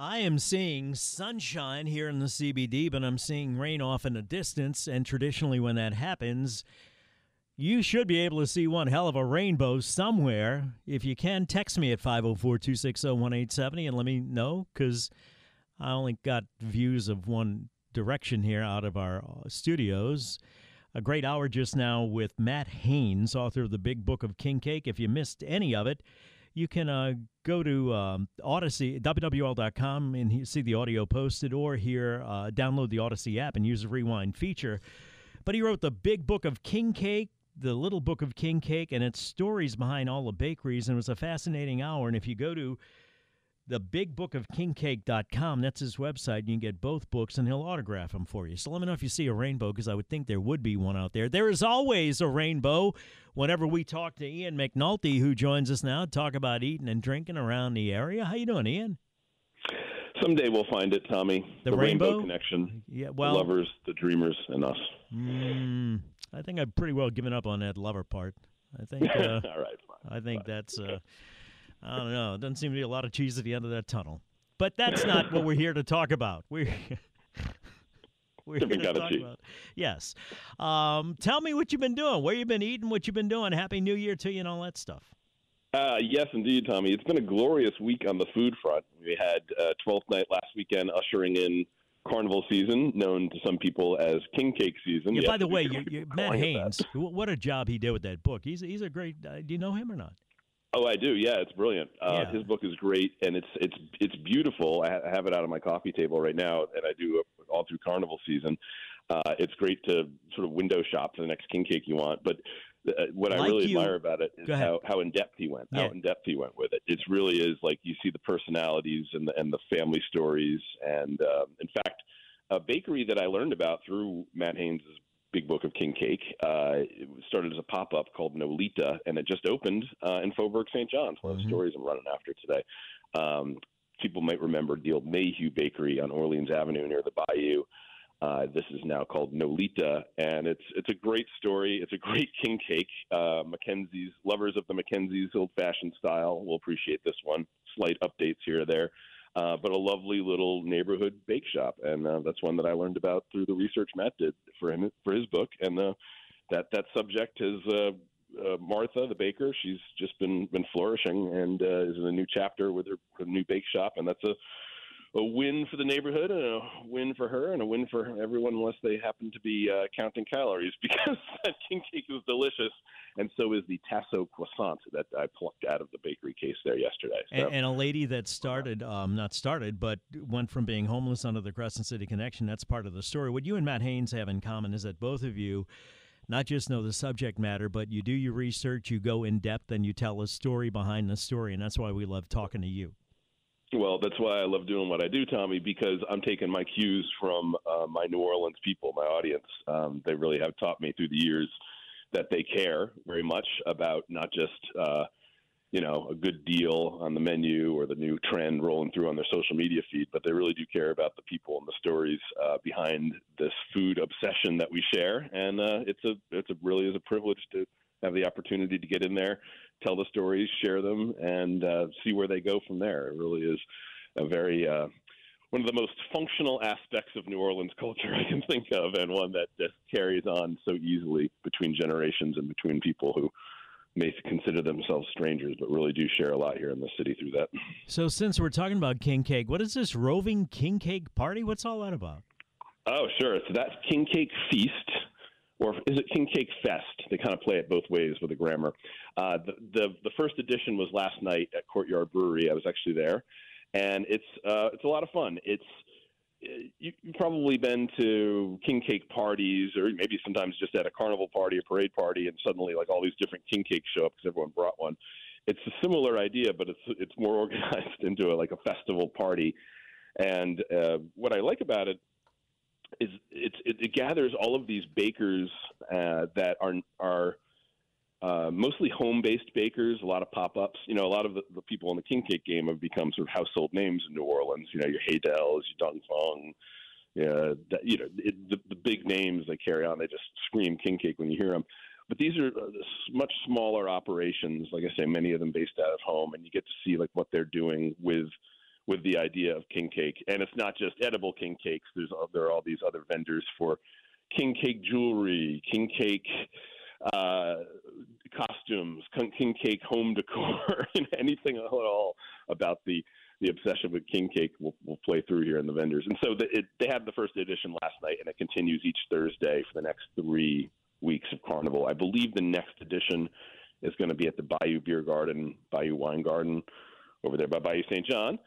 I am seeing sunshine here in the CBD, but I'm seeing rain off in the distance. And traditionally, when that happens, you should be able to see one hell of a rainbow somewhere. If you can, text me at 504 260 1870 and let me know because I only got views of one direction here out of our uh, studios. A great hour just now with Matt Haynes, author of the Big Book of King Cake. If you missed any of it, you can uh, go to um, Audacy, WWL.com, and see the audio posted, or here, uh, download the Audacy app and use the rewind feature. But he wrote the Big Book of King Cake, the Little Book of King Cake, and its stories behind all the bakeries. And it was a fascinating hour. And if you go to the big book of kingcake.com that's his website you can get both books and he'll autograph them for you so let me know if you see a rainbow because i would think there would be one out there there is always a rainbow whenever we talk to ian mcnulty who joins us now to talk about eating and drinking around the area how you doing ian Someday we'll find it, Tommy. The rainbow? connection. yeah the well lovers, the dreamers, and us. mm, i think i've pretty well given up on that lover part i think uh, All right, fine. I think that's uh, I don't know. It doesn't seem to be a lot of cheese at the end of that tunnel. But that's not what we're here to talk about. We're we're to talk cheese. about yes. Um, tell me what you've been doing, where you've been eating, what you've been doing. Happy New Year to you and all that stuff. Uh, yes, indeed, Tommy. It's been a glorious week on the food front. We had uh, 12th night last weekend, ushering in carnival season, known to some people as king cake season. Yeah, Yes, by the way, you, you, Matt calling it that. Haynes, what a job he did with that book. He's he's a great. Uh, do you know him or not? Oh, I do. Yeah, it's brilliant. Uh, Yeah. His book is great, and it's it's it's beautiful. I ha- I have it out on my coffee table right now, and I do all through carnival season. Uh, it's great to sort of window shop for the next king cake you want. But uh, what I really you- admire about it is how, how in depth he went. Yeah. How in depth he went with it. It really is like you see the personalities and the and the family stories. And uh, in fact, a bakery that I learned about through Matt Haynes' Big Book of King Cake. Uh, it started as a pop up called Nolita, and it just opened uh, in Faubourg St. John's. One of the Mhm. stories I'm running after today. Um, people might remember the old Mayhew Bakery on Orleans Avenue near the Bayou. Uh, this is now called Nolita, and it's it's a great story. It's a great king cake. Uh, McKenzie's lovers of the McKenzie's old-fashioned style will appreciate this one. Slight updates here or there, uh, but a lovely little neighborhood bake shop, and uh, that's one that I learned about through the research Matt did for him for his book. And uh, that that subject is uh, uh, Martha, the baker. She's just been been flourishing and uh, is in a new chapter with her, her new bake shop, and that's a a win for the neighborhood and a win for her and a win for everyone unless they happen to be uh, counting calories because that king cake is delicious and so is the tasso croissant that I plucked out of the bakery case there yesterday. So And, and a lady that started, um, not started, but went from being homeless under the Crescent City Connection. That's part of the story. What you and Matt Haynes have in common is that both of you not just know the subject matter, but you do your research, you go in depth, and you tell a story behind the story. And that's why we love talking to you. Well, that's why I love doing what I do, Tommy, because I'm taking my cues from uh, my New Orleans people, my audience. Um, they really have taught me through the years that they care very much about not just, uh, you know, a good deal on the menu or the new trend rolling through on their social media feed, but they really do care about the people and the stories uh, behind this food obsession that we share. And uh, it's a, it's a really is a privilege to have the opportunity to get in there, tell the stories, share them, and uh, see where they go from there. It really is a very uh, one of the most functional aspects of New Orleans culture I can think of, and one that just carries on so easily between generations and between people who may consider themselves strangers, but really do share a lot here in the city through that. So, since we're talking about king cake, what is this roving king cake party? What's all that about? Oh, sure. So that's King Cake Feast, or is it King Cake Fest? They kind of play it both ways with the grammar. Uh, the, the the first edition was last night at Courtyard Brewery. I was actually there, and it's uh, it's a lot of fun. It's you, you've probably been to king cake parties, or maybe sometimes just at a carnival party, a parade party, and suddenly like all these different king cakes show up because everyone brought one. It's a similar idea, but it's it's more organized into a, like a festival party. And uh, what I like about it is it, it gathers all of these bakers uh, that are are uh, mostly home-based bakers. A lot of pop-ups. You know, a lot of the, the, people in the king cake game have become sort of household names in New Orleans. You know, your Haydels, your Dong Phuong. Yeah, that, you know, it, the, the big names they carry on. They just scream king cake when you hear them. But these are uh, much smaller operations. Like I say, many of them based out of home, and you get to see like what they're doing with with the idea of king cake. And it's not just edible king cakes. There's there are all these other vendors for king cake jewelry, king cake uh, costumes, king cake home decor, and anything at all about the the obsession with king cake will, will play through here in the vendors. And so the, it, they had the first edition last night, and it continues each Thursday for the next three weeks of Carnival. I believe the next edition is going to be at the Bayou Beer Garden, Bayou Wine Garden, over there by Bayou St. John.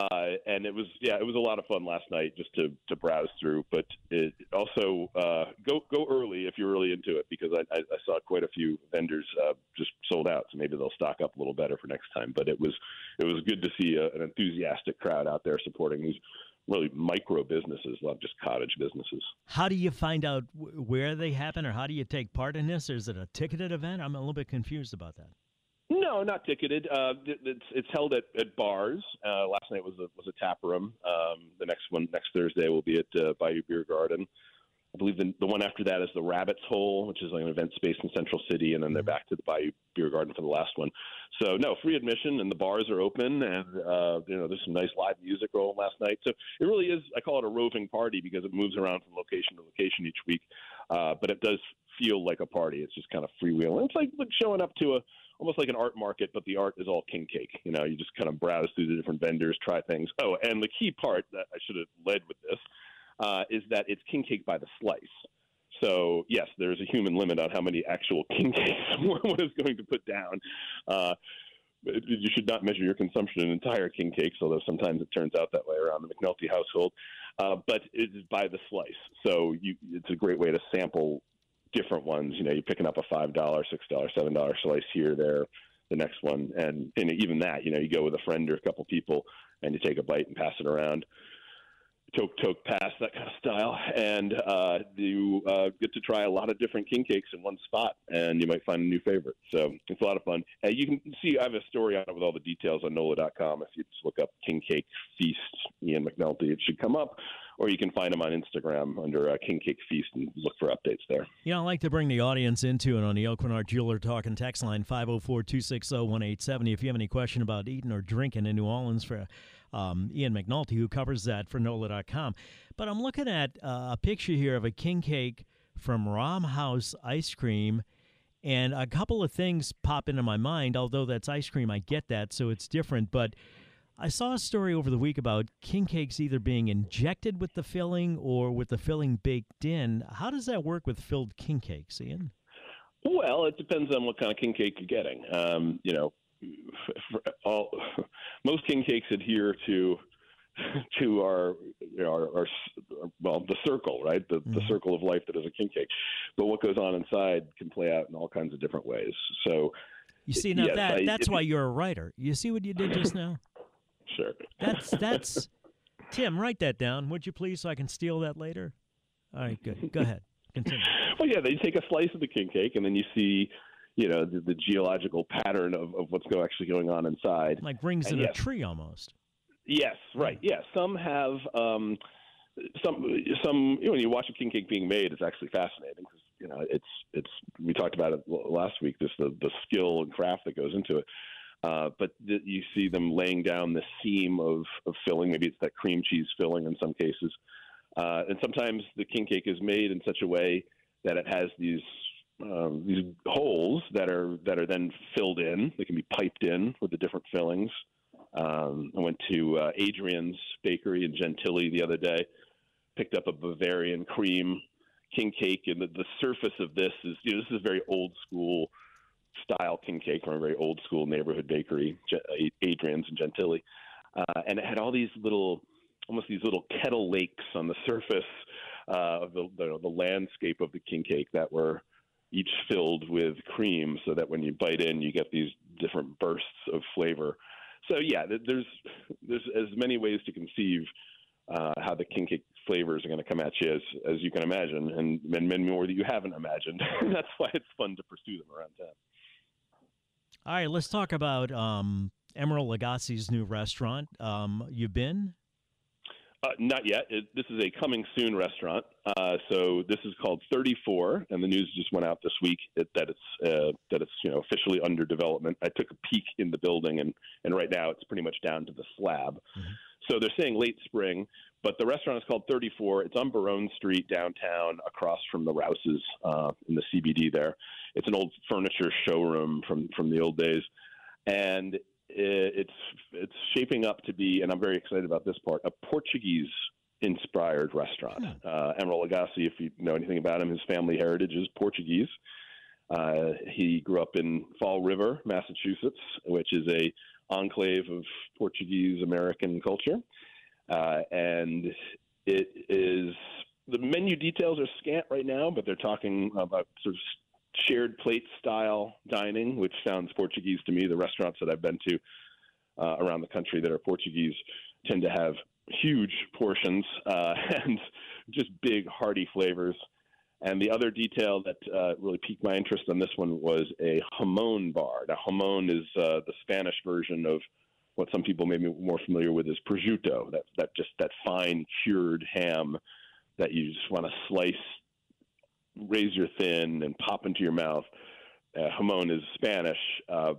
Uh, and it was yeah, it was a lot of fun last night just to to browse through. But it also uh, go go early if you're really into it because I, I, saw quite a few vendors uh, just sold out. So maybe they'll stock up a little better for next time. But it was it was good to see a, an enthusiastic crowd out there supporting these really micro businesses, not just cottage businesses. How do you find out where they happen, or how do you take part in this? Is it a ticketed event? I'm a little bit confused about that. No, not ticketed. Uh, it's it's held at, at bars. Uh, last night was a was a tap room. Um, the next one next Thursday will be at uh, Bayou Beer Garden. I believe the, the one after that is the Rabbit's Hole, which is like an event space in Central City, and then they're back to the Bayou Beer Garden for the last one. So no, free admission, and the bars are open, and uh, you know there's some nice live music rolling last night. So it really is. I call it a roving party because it moves around from location to location each week, uh, but it does feel like a party. It's just kind of freewheeling. It's like, like showing up to a almost like an art market, but the art is all king cake. You know, you just kind of browse through the different vendors, try things. Oh, and the key part that I should have led with this uh, is that it's king cake by the slice. So yes, there's a human limit on how many actual king cakes one is going to put down. Uh, you should not measure your consumption in entire king cakes, although sometimes it turns out that way around the McNulty household. Uh, but it's by the slice, so you, it's a great way to sample different ones. You know, you're picking up a five dollar, six dollar, seven dollar slice here, there, the next one, and and even that, you know, you go with a friend or a couple people, and you take a bite and pass it around. Toke toke pass that kind of style, and uh, you uh, get to try a lot of different king cakes in one spot, and you might find a new favorite. So it's a lot of fun. And you can see I have a story on it with all the details on NOLA.com. If you just look up King Cake Feast Ian McNulty, it should come up or you can find them on Instagram under uh, King Cake Feast and look for updates there. Yeah, I like to bring the audience into it on the Aucoin Jeweler Talk and Text line 504 260 1870. If you have any question about eating or drinking in New Orleans for um, Ian McNulty, who covers that for NOLA.com. But I'm looking at uh, a picture here of a king cake from Rom House Ice Cream. And a couple of things pop into my mind, although that's ice cream, I get that, so it's different. But I saw a story over the week about king cakes either being injected with the filling or with the filling baked in. How does that work with filled king cakes, Ian? Well, it depends on what kind of king cake you're getting. Um, you know, all most king cakes adhere to to our, you know, our, our, well the circle right the, mm-hmm. the circle of life that is a king cake but what goes on inside can play out in all kinds of different ways so you see now yes, that I, that's it, why you're a writer you see what you did just now sure. That's that's Tim. Write that down, would you please, so I can steal that later. All right, good. Go ahead. Continue. Well, yeah, they take a slice of the king cake, and then you see, you know, the, the geological pattern of, of what's go, actually going on inside. Like rings and in yes, a tree, almost. Yes, right. Yeah, some have. Um, some some you know, when you watch a king cake being made, it's actually fascinating because you know it's it's we talked about it last week. This the the skill and craft that goes into it. Uh, but th- you see them laying down the seam of, of filling. Maybe it's that cream cheese filling in some cases. Uh, and sometimes the king cake is made in such a way that it has these um, these holes that are that are then filled in. They can be piped in with the different fillings. Um, I went to uh, Adrian's Bakery in Gentilly the other day, picked up a Bavarian cream king cake, and the, the surface of this is you know this is very old school style king cake from a very old school neighborhood bakery, Adrian's and Gentilly, uh, and it had all these little almost these little kettle lakes on the surface uh, of the, the the landscape of the king cake that were each filled with cream, so that when you bite in, you get these different bursts of flavor. So yeah, there's there's as many ways to conceive uh, how the king cake flavors are going to come at you as as you can imagine, and, and many more that you haven't imagined. That's why it's fun to pursue them around town. All right, let's talk about um, Emeril Lagasse's new restaurant. Um, you've been? Uh, not yet. It, this is a coming soon restaurant. Uh, so this is called 34, and the news just went out this week that, that it's uh, that it's you know officially under development. I took a peek in the building, and and right now it's pretty much down to the slab. Mm-hmm. So they're saying late spring, but the restaurant is called 34. It's on Baronne Street downtown, across from the Rouses uh, in the CBD. There, it's an old furniture showroom from from the old days, and it's it's shaping up to be, and I'm very excited about this part, a Portuguese inspired restaurant. Hmm. Uh, Emeril Lagasse, if you know anything about him, his family heritage is Portuguese. Uh, he grew up in Fall River, Massachusetts, which is a enclave of Portuguese American culture, uh, and it is the menu details are scant right now, but they're talking about sort of shared plate style dining, which sounds Portuguese to me. The restaurants that I've been to uh, around the country that are Portuguese tend to have huge portions uh, and just big, hearty flavors. And the other detail that uh, really piqued my interest on this one was a jamon bar. Now, jamon is uh, the Spanish version of what some people may be more familiar with as prosciutto. That that just that fine cured ham that you just want to slice razor thin and pop into your mouth. Uh, jamon is Spanish, uh,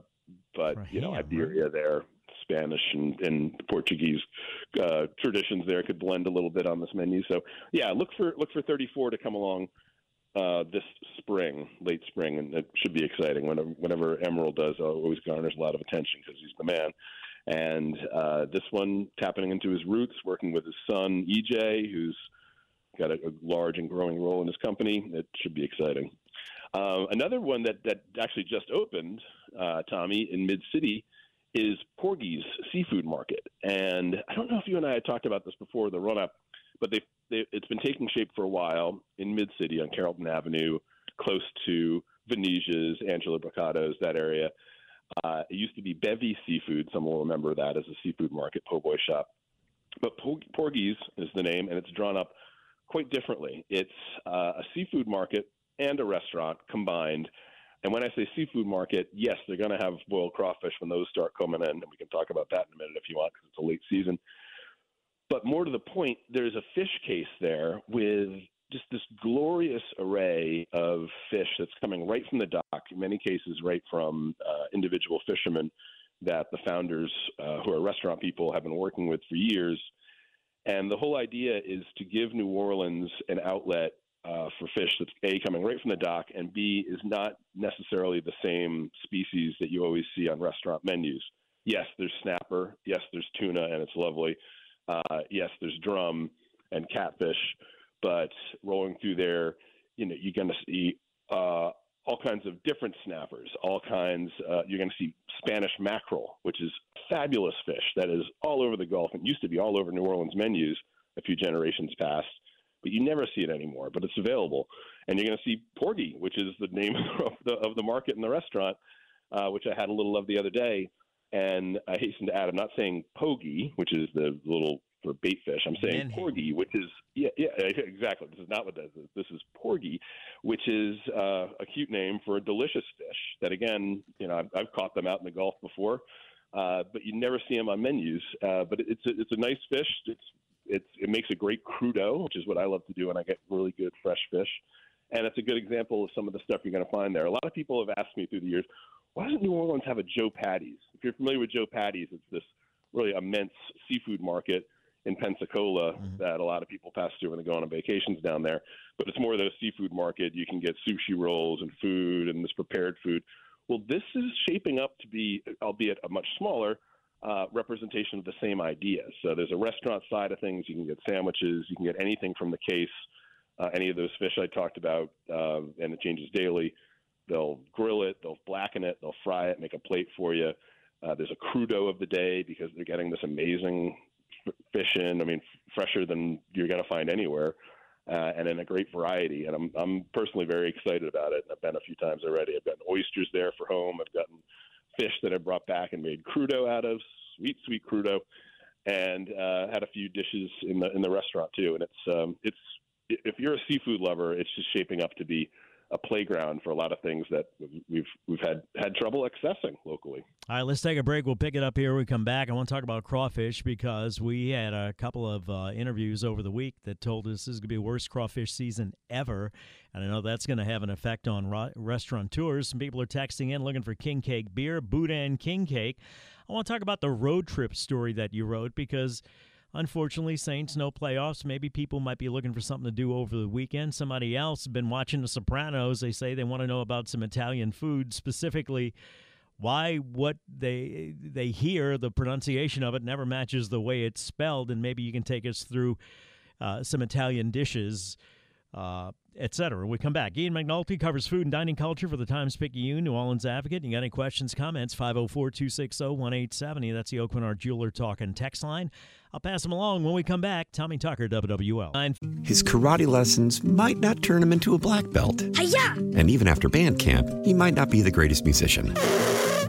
but you know Iberia there, Spanish and, and Portuguese uh, traditions there could blend a little bit on this menu. So yeah, look for look for 34 to come along uh, this spring, late spring, and it should be exciting. Whenever, whenever Emeril does, always garners a lot of attention because he's the man. And uh, this one tapping into his roots, working with his son EJ, who's got a, a large and growing role in his company. It should be exciting. Uh, another one that, that actually just opened, uh, Tommy, in Mid City is Porgy's Seafood Market. And I don't know if you and I had talked about this before the run up, but they, they it's been taking shape for a while in Mid City on Carrollton Avenue, close to Venezia's, Angelo Brocato's, that area. Uh, it used to be Bevi Seafood. Some will remember that as a seafood market, po' boy shop. But Porgy's is the name, and it's drawn up quite differently. It's uh, a seafood market and a restaurant combined. And when I say seafood market, yes, they're going to have boiled crawfish when those start coming in, and we can talk about that in a minute if you want, because it's a late season. But more to the point, there's a fish case there with just this glorious array of fish that's coming right from the dock, in many cases, right from uh, individual fishermen that the founders, uh, who are restaurant people, have been working with for years and the whole idea is to give New Orleans an outlet uh, for fish that's A, coming right from the dock, and B, is not necessarily the same species that you always see on restaurant menus. Yes, there's snapper. Yes, there's tuna, and it's lovely. Uh, yes, there's drum and catfish. But rolling through there, you know, you're going to see uh, all kinds of different snappers, all kinds. Uh, you're going to see Spanish mackerel, which is fabulous fish that is all over the Gulf. It used to be all over New Orleans menus a few generations past, but you never see it anymore. But it's available, and you're going to see porgy, which is the name of the, of the market in the restaurant, uh, which I had a little of the other day. And I hasten to add, I'm not saying pogie, which is the little for bait fish. I'm saying porgy, which is yeah, yeah, exactly. This is not what this is. This is porgy, which is uh, a cute name for a delicious fish. That again, you know, I've, I've caught them out in the Gulf before, uh, but you never see them on menus. Uh, but it's a, it's a nice fish. It's it's it makes a great crudo, which is what I love to do when I get really good fresh fish. And it's a good example of some of the stuff you're going to find there. A lot of people have asked me through the years, why doesn't New Orleans have a Joe Patti's? If you're familiar with Joe Patti's, it's this really immense seafood market in Pensacola mm-hmm. that a lot of people pass through when they go on vacations down there. But it's more of a seafood market. You can get sushi rolls and food and this prepared food. Well, this is shaping up to be, albeit a much smaller uh, representation of the same idea. So there's a restaurant side of things. You can get sandwiches. You can get anything from the case. Uh, any of those fish I talked about, uh, and it changes daily. They'll grill it, they'll blacken it, they'll fry it, make a plate for you. Uh, there's a crudo of the day because they're getting this amazing fish in. I mean, fresher than you're going to find anywhere, uh, and in a great variety. And I'm I'm personally very excited about it. I've been a few times already. I've gotten oysters there for home. I've gotten fish that I brought back and made crudo out of, sweet sweet crudo, and uh, had a few dishes in the in the restaurant too. And it's um, it's if you're a seafood lover, it's just shaping up to be a playground for a lot of things that we've we've had had trouble accessing locally. All right, let's take a break. We'll pick it up here. We come back. I want to talk about crawfish because we had a couple of uh, interviews over the week that told us this is going to be the worst crawfish season ever, and I know that's going to have an effect on ro- restaurateurs. Some people are texting in looking for king cake beer, Boudin king cake. I want to talk about the road trip story that you wrote because Unfortunately, Saints no playoffs. Maybe people might be looking for something to do over the weekend. Somebody else been watching The Sopranos. They say they want to know about some Italian food, specifically why what they they hear the pronunciation of it never matches the way it's spelled, and maybe you can take us through uh, some Italian dishes. Uh, etc. We come back. Ian McNulty covers food and dining culture for the Times Picayune, New Orleans Advocate. You got any questions, comments? 504 260 1870. That's the Aucoin Jeweler Talk and text line. I'll pass them along when we come back. Tommy Tucker, WWL. His karate lessons might not turn him into a black belt. Hi-ya! And even after band camp, he might not be the greatest musician.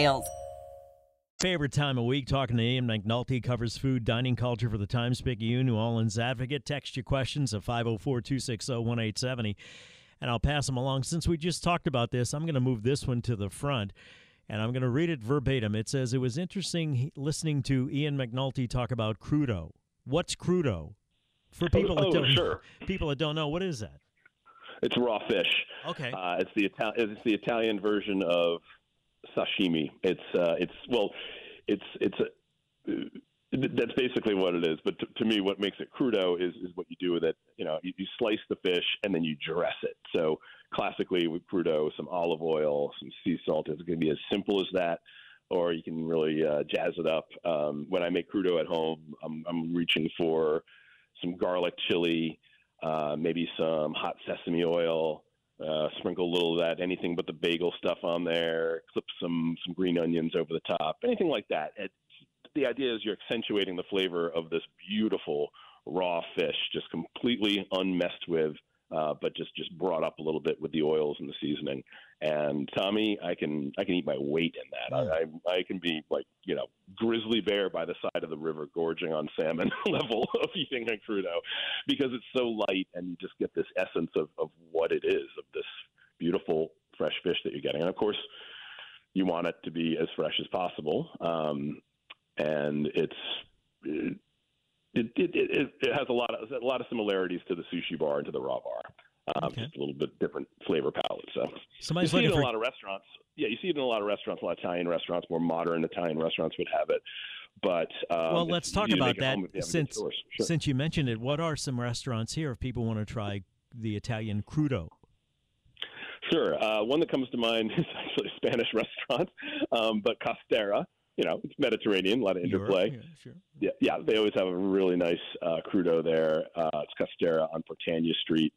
details. Favorite time of week talking to Ian McNulty covers food, dining culture for the Times Picayune, New Orleans Advocate. Text your questions at 504 260 1870. And I'll pass them along. Since we just talked about this, I'm going to move this one to the front and I'm going to read it verbatim. It says, It was interesting listening to Ian McNulty talk about crudo. What's crudo? For people oh, that don't sure. people that don't know, what is that? It's raw fish. Okay. Uh, it's the Ital- it's the Italian version of sashimi. It's uh, it's well, it's it's a. That's basically what it is. But to, to, me, what makes it crudo is, is what you do with it. You know, you, you slice the fish and then you dress it. So classically with crudo, some olive oil, some sea salt. It's going to be as simple as that, or you can really uh, jazz it up. Um, when I make crudo at home, I'm, I'm reaching for some garlic chili, uh, maybe some hot sesame oil, uh, sprinkle a little of that, anything but the bagel stuff on there. Clip some some green onions over the top, anything like that. The idea is you're accentuating the flavor of this beautiful raw fish, just completely unmessed with uh, but just just brought up a little bit with the oils and the seasoning. And Tommy, I can I can eat my weight in that. I, I I can be like you know grizzly bear by the side of the river, gorging on salmon level of eating a crudo, because it's so light and you just get this essence of of what it is of this beautiful fresh fish that you're getting. And of course, you want it to be as fresh as possible. Um, and it's it, it, it, it has a lot of a lot of similarities to the sushi bar and to the raw bar. Um, Okay. Just a little bit different flavor palette. So Somebody's you see it in for a lot of restaurants. Yeah, you see it in a lot of restaurants, a lot of Italian restaurants, more modern Italian restaurants would have it. But um, well, let's talk about that home if you have good since. Sure. since you mentioned it. What are some restaurants here if people want to try the Italian crudo? Sure. Uh, one that comes to mind is actually a Spanish restaurant, um, but Costera. You know, it's Mediterranean, a lot of Europe? interplay. Yeah, sure. Yeah, yeah, they always have a really nice uh, crudo there. Uh, it's Costera on Prytania Street.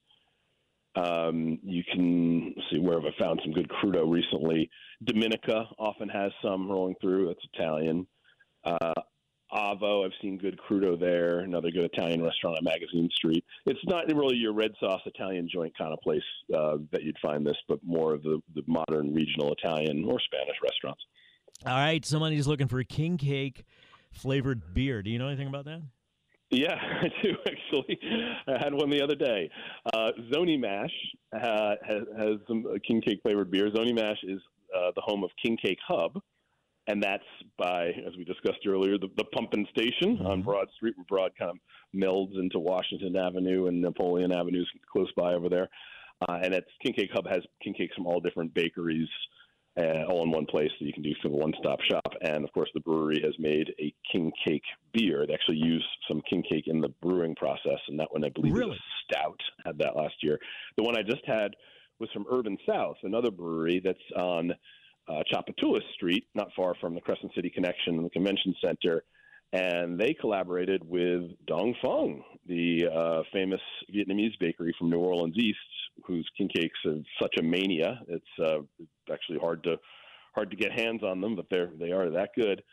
Um, you can see where have I found some good crudo recently. Domenica often has some rolling through. That's Italian. Uh, Avo, I've seen good crudo there. Another good Italian restaurant on Magazine Street. It's not really your red sauce Italian joint kind of place uh, that you'd find this, but more of the, the modern regional Italian or Spanish restaurants. All right, somebody's looking for a king cake flavored beer. Do you know anything about that? Yeah, I do actually. I had one the other day. Uh, Zony Mash uh, has, has some uh, king cake flavored beer. Zony Mash is uh, the home of King Cake Hub, and that's by, as we discussed earlier, the, the Pumpkin Station on Broad Street, where Broad kind of melds into Washington Avenue and Napoleon Avenues close by over there. Uh, and it's King Cake Hub has king cakes from all different bakeries uh, all in one place so you can do sort of a one-stop shop. And of course, the brewery has made a king cake beer. They actually use some king cake in the brewing process, and that one I believe Really? is stout. Had that last year. The one I just had was from Urban South, another brewery that's on uh, Tchoupitoulas Street, not far from the Crescent City Connection and the Convention Center. And they collaborated with Dong Phuong, the uh, famous Vietnamese bakery from New Orleans East, whose king cakes are such a mania. It's uh, actually hard to hard to get hands on them, but they're they are that good.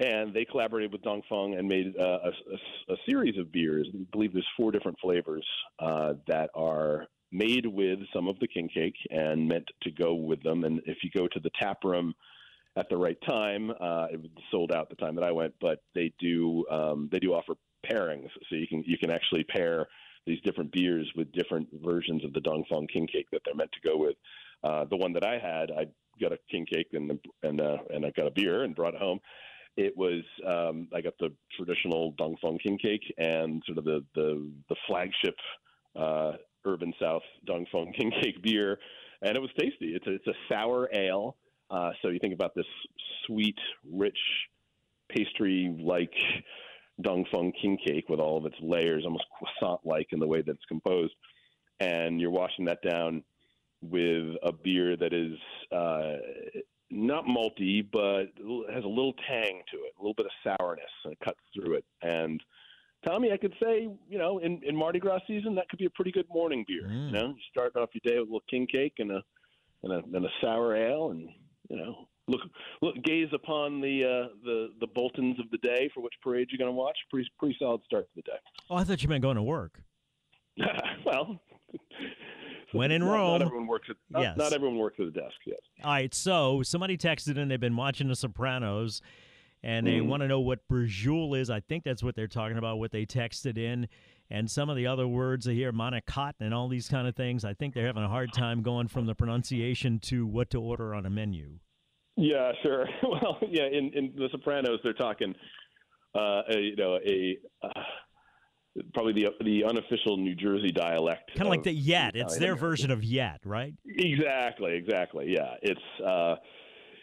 And they collaborated with Dong Phuong and made uh, a, a, a series of beers. I believe there's four different flavors uh, that are made with some of the king cake and meant to go with them. And if you go to the tap room at the right time, uh, it sold out the time that I went, but they do um, they do offer pairings, so you can you can actually pair these different beers with different versions of the Dong Phuong king cake that they're meant to go with. Uh, the one that I had, I got a king cake and and uh, and I got a beer and brought it home. It was um, I got the traditional Dong Phuong king cake and sort of the the, the flagship uh, Urban South Dong Phuong king cake beer, and it was tasty. It's a, it's a sour ale. Uh, so you think about this sweet, rich, pastry-like Dong Phuong king cake with all of its layers, almost croissant-like in the way that it's composed, and you're washing that down with a beer that is uh, not malty, but has a little tang to it, a little bit of sourness, and it cuts through it. And Tommy, I could say, you know, in, in Mardi Gras season, that could be a pretty good morning beer. Mm. You know, you start off your day with a little king cake and a and a, and a sour ale, and you know, look, look, gaze upon the uh, the the Boltons of the day for which parade you're going to watch. Pretty pretty solid start to the day. Oh, I thought you meant going to work. well, When in not, Rome. not everyone works at not, Yes. not everyone works at a desk. Yes. All right, so somebody texted in. They've been watching The Sopranos, and they Mhm. want to know what Brajoul is. I think that's what they're talking about. What they texted in, and some of the other words they hear, monocotte and all these kind of things. I think they're having a hard time going from the pronunciation to what to order on a menu. Yeah, sure. Well, yeah, in, in The Sopranos, they're talking, uh, a, you know, a uh, probably the the unofficial New Jersey dialect. Kind of like the yet. It's their version of yet, right? Exactly, exactly. Yeah, it's uh,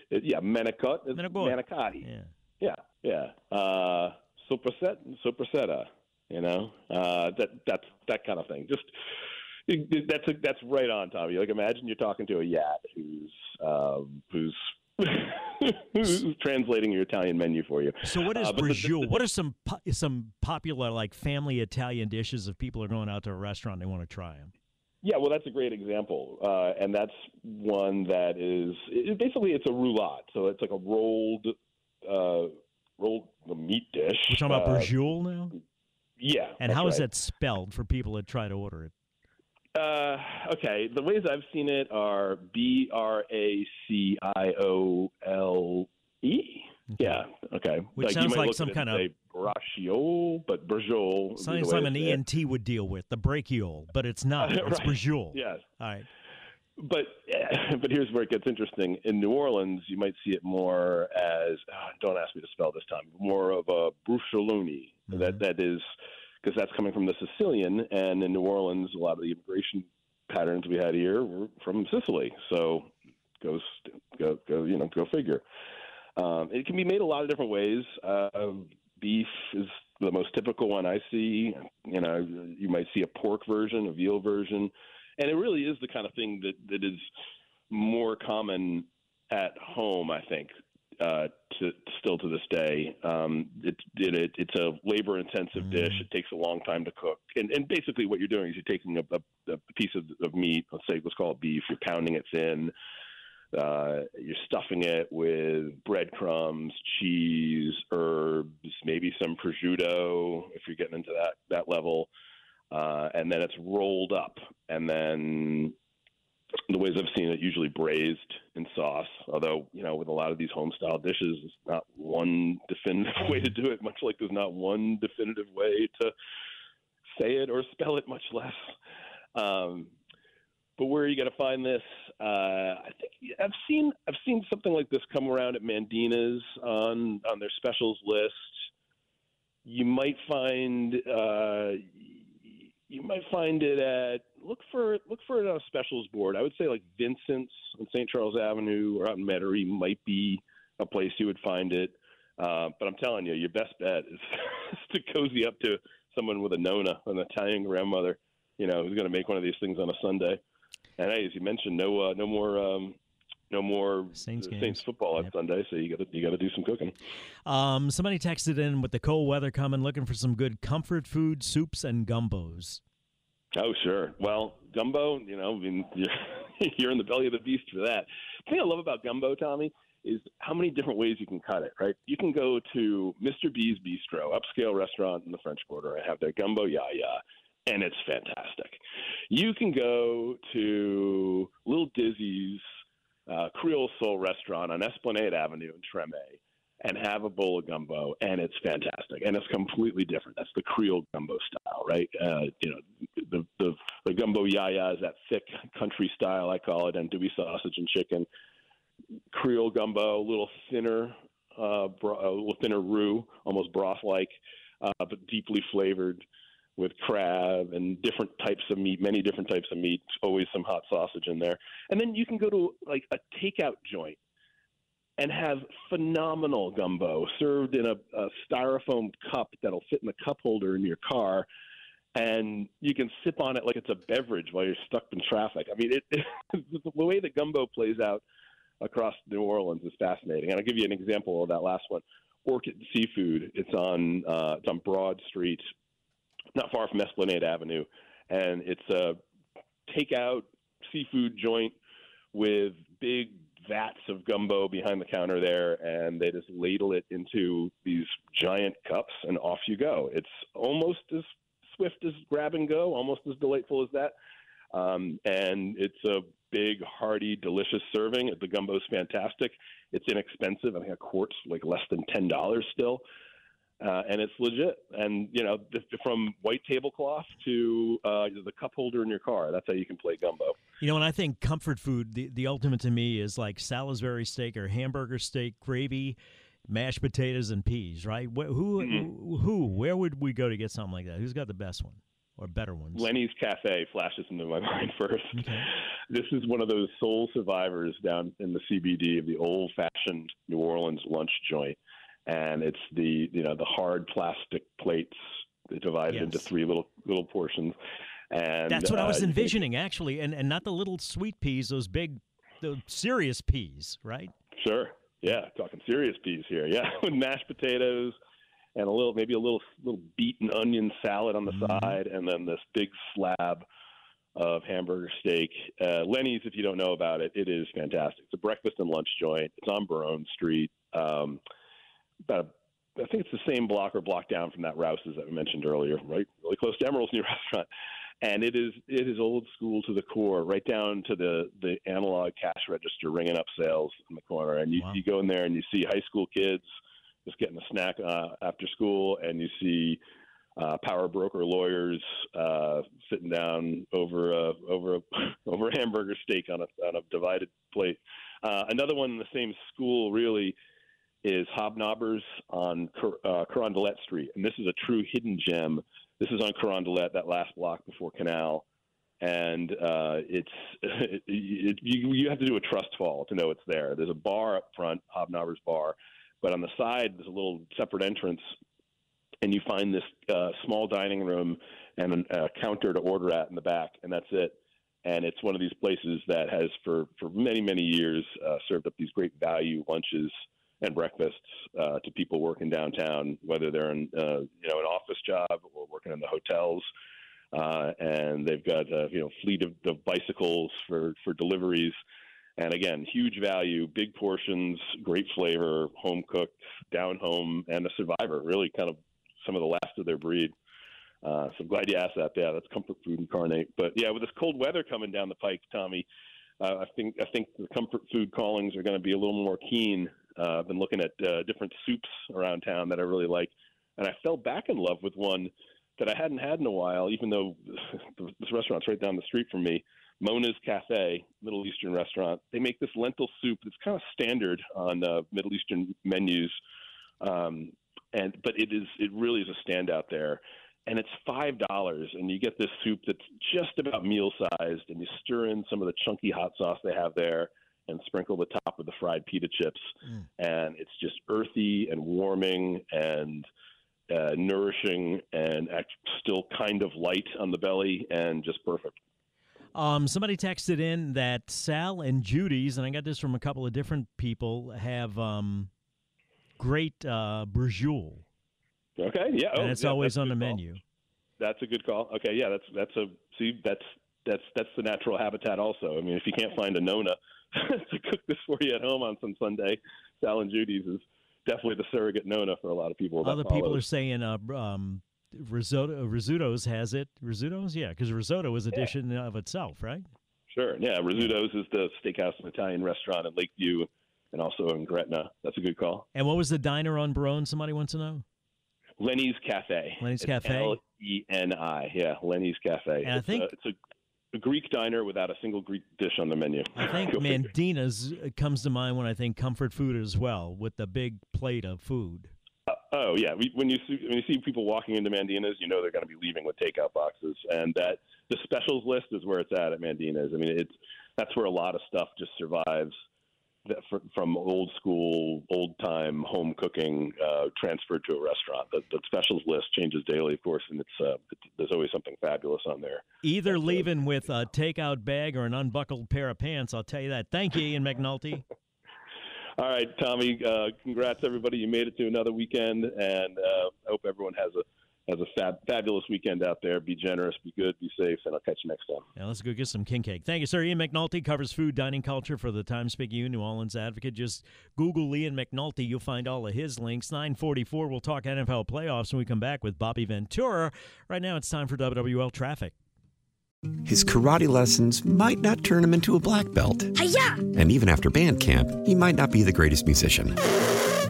it, yeah, manicotti. It's Manicotti. manicotti. Yeah. Yeah, yeah. Uh, sopraset, soprasetta. You know, uh, that that's that kind of thing. Just that's a, that's right on, Tommy. Like imagine you're talking to a yat who's um, who's who's translating your Italian menu for you. So what is Uh, but the- the- Brajoul? the- what are some po- some popular like family Italian dishes if people are going out to a restaurant they want to try them? Yeah, well, that's a great example, uh, and that's one that is it, basically it's a roulade. So it's like a rolled, uh, rolled meat dish. We're talking about Uh, now. Yeah, And how is right. that spelled for people that try to order it? Uh, okay, the ways I've seen it are B R A C I O L E. Yeah. Okay. Which you sounds like some at it and kind of Braciole, but Brajol. would be the Sounds like an. ENT would deal with the brachiole, but it's not. It's Right. Brajoul. Yes. All right. But but here's where it gets interesting. In New Orleans, you might see it more as ah, don't ask me to spell this time. More of a bruschelloni. Mm-hmm. That that is because that's coming from the Sicilian, and in New Orleans, a lot of the immigration patterns we had here were from Sicily. So go go go you know go figure. Um, it can be made a lot of different ways. Uh, beef is the most typical one I see. You know, you might see a pork version, a veal version, and it really is the kind of thing that that is more common at home. I think uh, to still to this day. Um, it, it, it's a labor intensive mm. dish. It takes a long time to cook, and, and basically what you're doing is you're taking a, a, a piece of, of meat. Let's say let's call it beef. You're pounding it thin. Uh, you're stuffing it with breadcrumbs, cheese, herbs, maybe some prosciutto if you're getting into that that level, uh, and then it's rolled up, and then the ways I've seen it, usually braised in sauce. Although you know, with a lot of these home style dishes, it's not one definitive way to do it. Much like there's not one definitive way to say it or spell it, much less. Um, but where are you going to find this? Uh, I think I've seen I've seen something like this come around at Mandina's on on their specials list. You might find uh, you might find it at look for look for it on a specials board. I would say like Vincent's on St. Charles Avenue or out in Metairie might be a place you would find it. Uh, but I'm telling you, your best bet is, to cozy up to someone with a nona, an Italian grandmother, you know, who's going to make one of these things on a Sunday. And hey, as you mentioned, no uh, no more um, no more Saints, Saints football on yep. Sunday, so you got to you got to do some cooking. Um, somebody texted in with the cold weather coming, looking for some good comfort food soups and gumbos. Oh sure. Well, gumbo, you know, I mean, you're, you're in the belly of the beast for that. The thing I love about gumbo, Tommy, is how many different ways you can cut it. Right? You can go to Mr. B's Bistro, upscale restaurant in the French Quarter. I have their gumbo yaya and it's fantastic. You can go to Little Dizzy's uh, Creole Soul restaurant on Esplanade Avenue in Treme and have a bowl of gumbo, and it's fantastic, and it's completely different. That's the Creole gumbo style, right? Uh, you know, the, the the gumbo yaya is that thick country style, I call it, andouille sausage and chicken. Creole gumbo, a little thinner, uh, bro- a little thinner roux, almost broth-like, uh, but deeply flavored with crab and different types of meat, many different types of meat, always some hot sausage in there. And then you can go to like a takeout joint and have phenomenal gumbo served in a, a styrofoam cup that'll fit in the cup holder in your car. And you can sip on it like it's a beverage while you're stuck in traffic. I mean, it, it, the way that gumbo plays out across New Orleans is fascinating. And I'll give you an example of that last one. Orchid Seafood. It's on uh, it's on Broad Street not far from Esplanade Avenue, and it's a takeout seafood joint with big vats of gumbo behind the counter there, and they just ladle it into these giant cups, and off you go. It's almost as swift as grab and go, almost as delightful as that. Um, and it's a big, hearty, delicious serving. The gumbo's fantastic. It's inexpensive. I think a quart's like less than ten dollars still uh, and it's legit. And you know, from white tablecloth to uh, the cup holder in your car, that's how you can play gumbo. You know, and I think comfort food, the, the ultimate to me is like Salisbury steak or hamburger steak, gravy, mashed potatoes, and peas. Right? Who, mm-hmm. who, where would we go to get something like that? Who's got the best one? Or better ones. Lenny's Cafe flashes into my mind first. Okay. This is one of those soul survivors down in the CBD of the old fashioned New Orleans lunch joint and it's the you know the hard plastic plates divided yes. into three little little portions. And that's what uh, I was uh, envisioning actually, and and not the little sweet peas, those big, the serious peas, right? Sure. Yeah, talking serious peas here. Yeah, with mashed potatoes and a little maybe a little little beaten onion salad on the mm-hmm. side, and then this big slab of hamburger steak. Uh, Lenny's, if you don't know about it, it is fantastic. It's a breakfast and lunch joint. It's on Baronne Street. Um, about a, I think it's the same block or block down from that Rouse's that we mentioned earlier, right? Really close to Emeril's new restaurant. And it is it is old school to the core, right down to the the analog cash register ringing up sales in the corner. And you, wow. you go in there and you see high school kids just getting a snack uh, after school, and you see uh, power broker lawyers uh, sitting down over a, over a, over a hamburger steak on a on a divided plate. Uh, another one in the same school, really, is Hobnobbers on uh, Carondelet Street, and this is a true hidden gem. This is on Carondelet, that last block before Canal, and uh, it's it, it, you, you have to do a trust fall to know it's there. There's a bar up front, Hobnobber's Bar, but on the side there's a little separate entrance, and you find this uh, small dining room and a counter to order at in the back, and that's it. And it's one of these places that has, for for many many years, uh, served up these great value lunches and breakfasts uh, to people working downtown, whether they're in uh, you know an office job or working in the hotels. Uh, and they've got a you know fleet of, of bicycles for for deliveries. And again, huge value, big portions, great flavor, home cooked, down home, and a survivor. Really, kind of some of the last of their breed. Uh, so I'm glad you asked that. Yeah, that's comfort food incarnate. But yeah, with this cold weather coming down the pike, Tommy, uh, I think I think the comfort food callings are going to be a little more keen. Uh, I've been looking at uh, different soups around town that I really like, and I fell back in love with one that I hadn't had in a while. Even though this restaurant's right down the street from me, Mona's Cafe, Middle Eastern restaurant. They make this lentil soup that's kind of standard on uh, Middle Eastern menus, um, and but it is it really is a standout there and it's five dollars, and you get this soup that's just about meal sized, and you stir in some of the chunky hot sauce they have there, and sprinkle the top of the fried pita chips, mm. and it's just earthy and warming and uh, nourishing, and still kind of light on the belly, and just perfect. Um, somebody texted in that Sal and Judy's, and I got this from a couple of different people, have um, great uh. Okay, yeah, oh, and it's yeah, always on the call. menu. That's a good call. Okay, yeah, that's that's a see that's that's that's the natural habitat also. I mean, if you can't find a Nona to cook this for you at home on some Sunday, Sal and Judy's is definitely the surrogate Nona for a lot of people. Other people are saying uh, um, risotto Rizzuto's has it. Rizzuto's, yeah, because risotto is a dish in of itself, right? Sure. Yeah, Rizzuto's is the steakhouse and Italian restaurant in Lakeview, and also in Gretna. That's a good call. And what was the diner on Broen? Somebody wants to know. Lenny's Cafe. Lenny's Cafe. L E N I. Yeah, Lenny's Cafe. And it's I think a, it's a, a, Greek diner without a single Greek dish on the menu. I think Mandina's comes to mind when I think comfort food as well, with the big plate of food. Uh, oh yeah, we, when you see when you see people walking into Mandina's, you know they're going to be leaving with takeout boxes, and that the specials list is where it's at at Mandina's. I mean, it's that's where a lot of stuff just survives from old school, old time home cooking uh, transferred to a restaurant. The, the, specials list changes daily, of course, and it's, uh, it's there's always something fabulous on there. Either That's leaving with a takeout bag or an unbuckled pair of pants. I'll tell you that. Thank you, Ian McNulty. All right, Tommy. Uh, congrats, everybody. You made it to another weekend, and uh, I hope everyone has a has a fab, fabulous weekend out there. Be generous, be good, be safe, and I'll catch you next time. Yeah, let's go get some king cake. Thank you, sir. Ian McNulty covers food, dining culture for the Times Picayune New Orleans Advocate. Just Google Ian McNulty. You'll find all of his links. 944, we'll talk NFL playoffs when we come back with Bobby Ventura. Right now, it's time for WWL Traffic. His karate lessons might not turn him into a black belt. Hi-ya! And even after band camp, he might not be the greatest musician.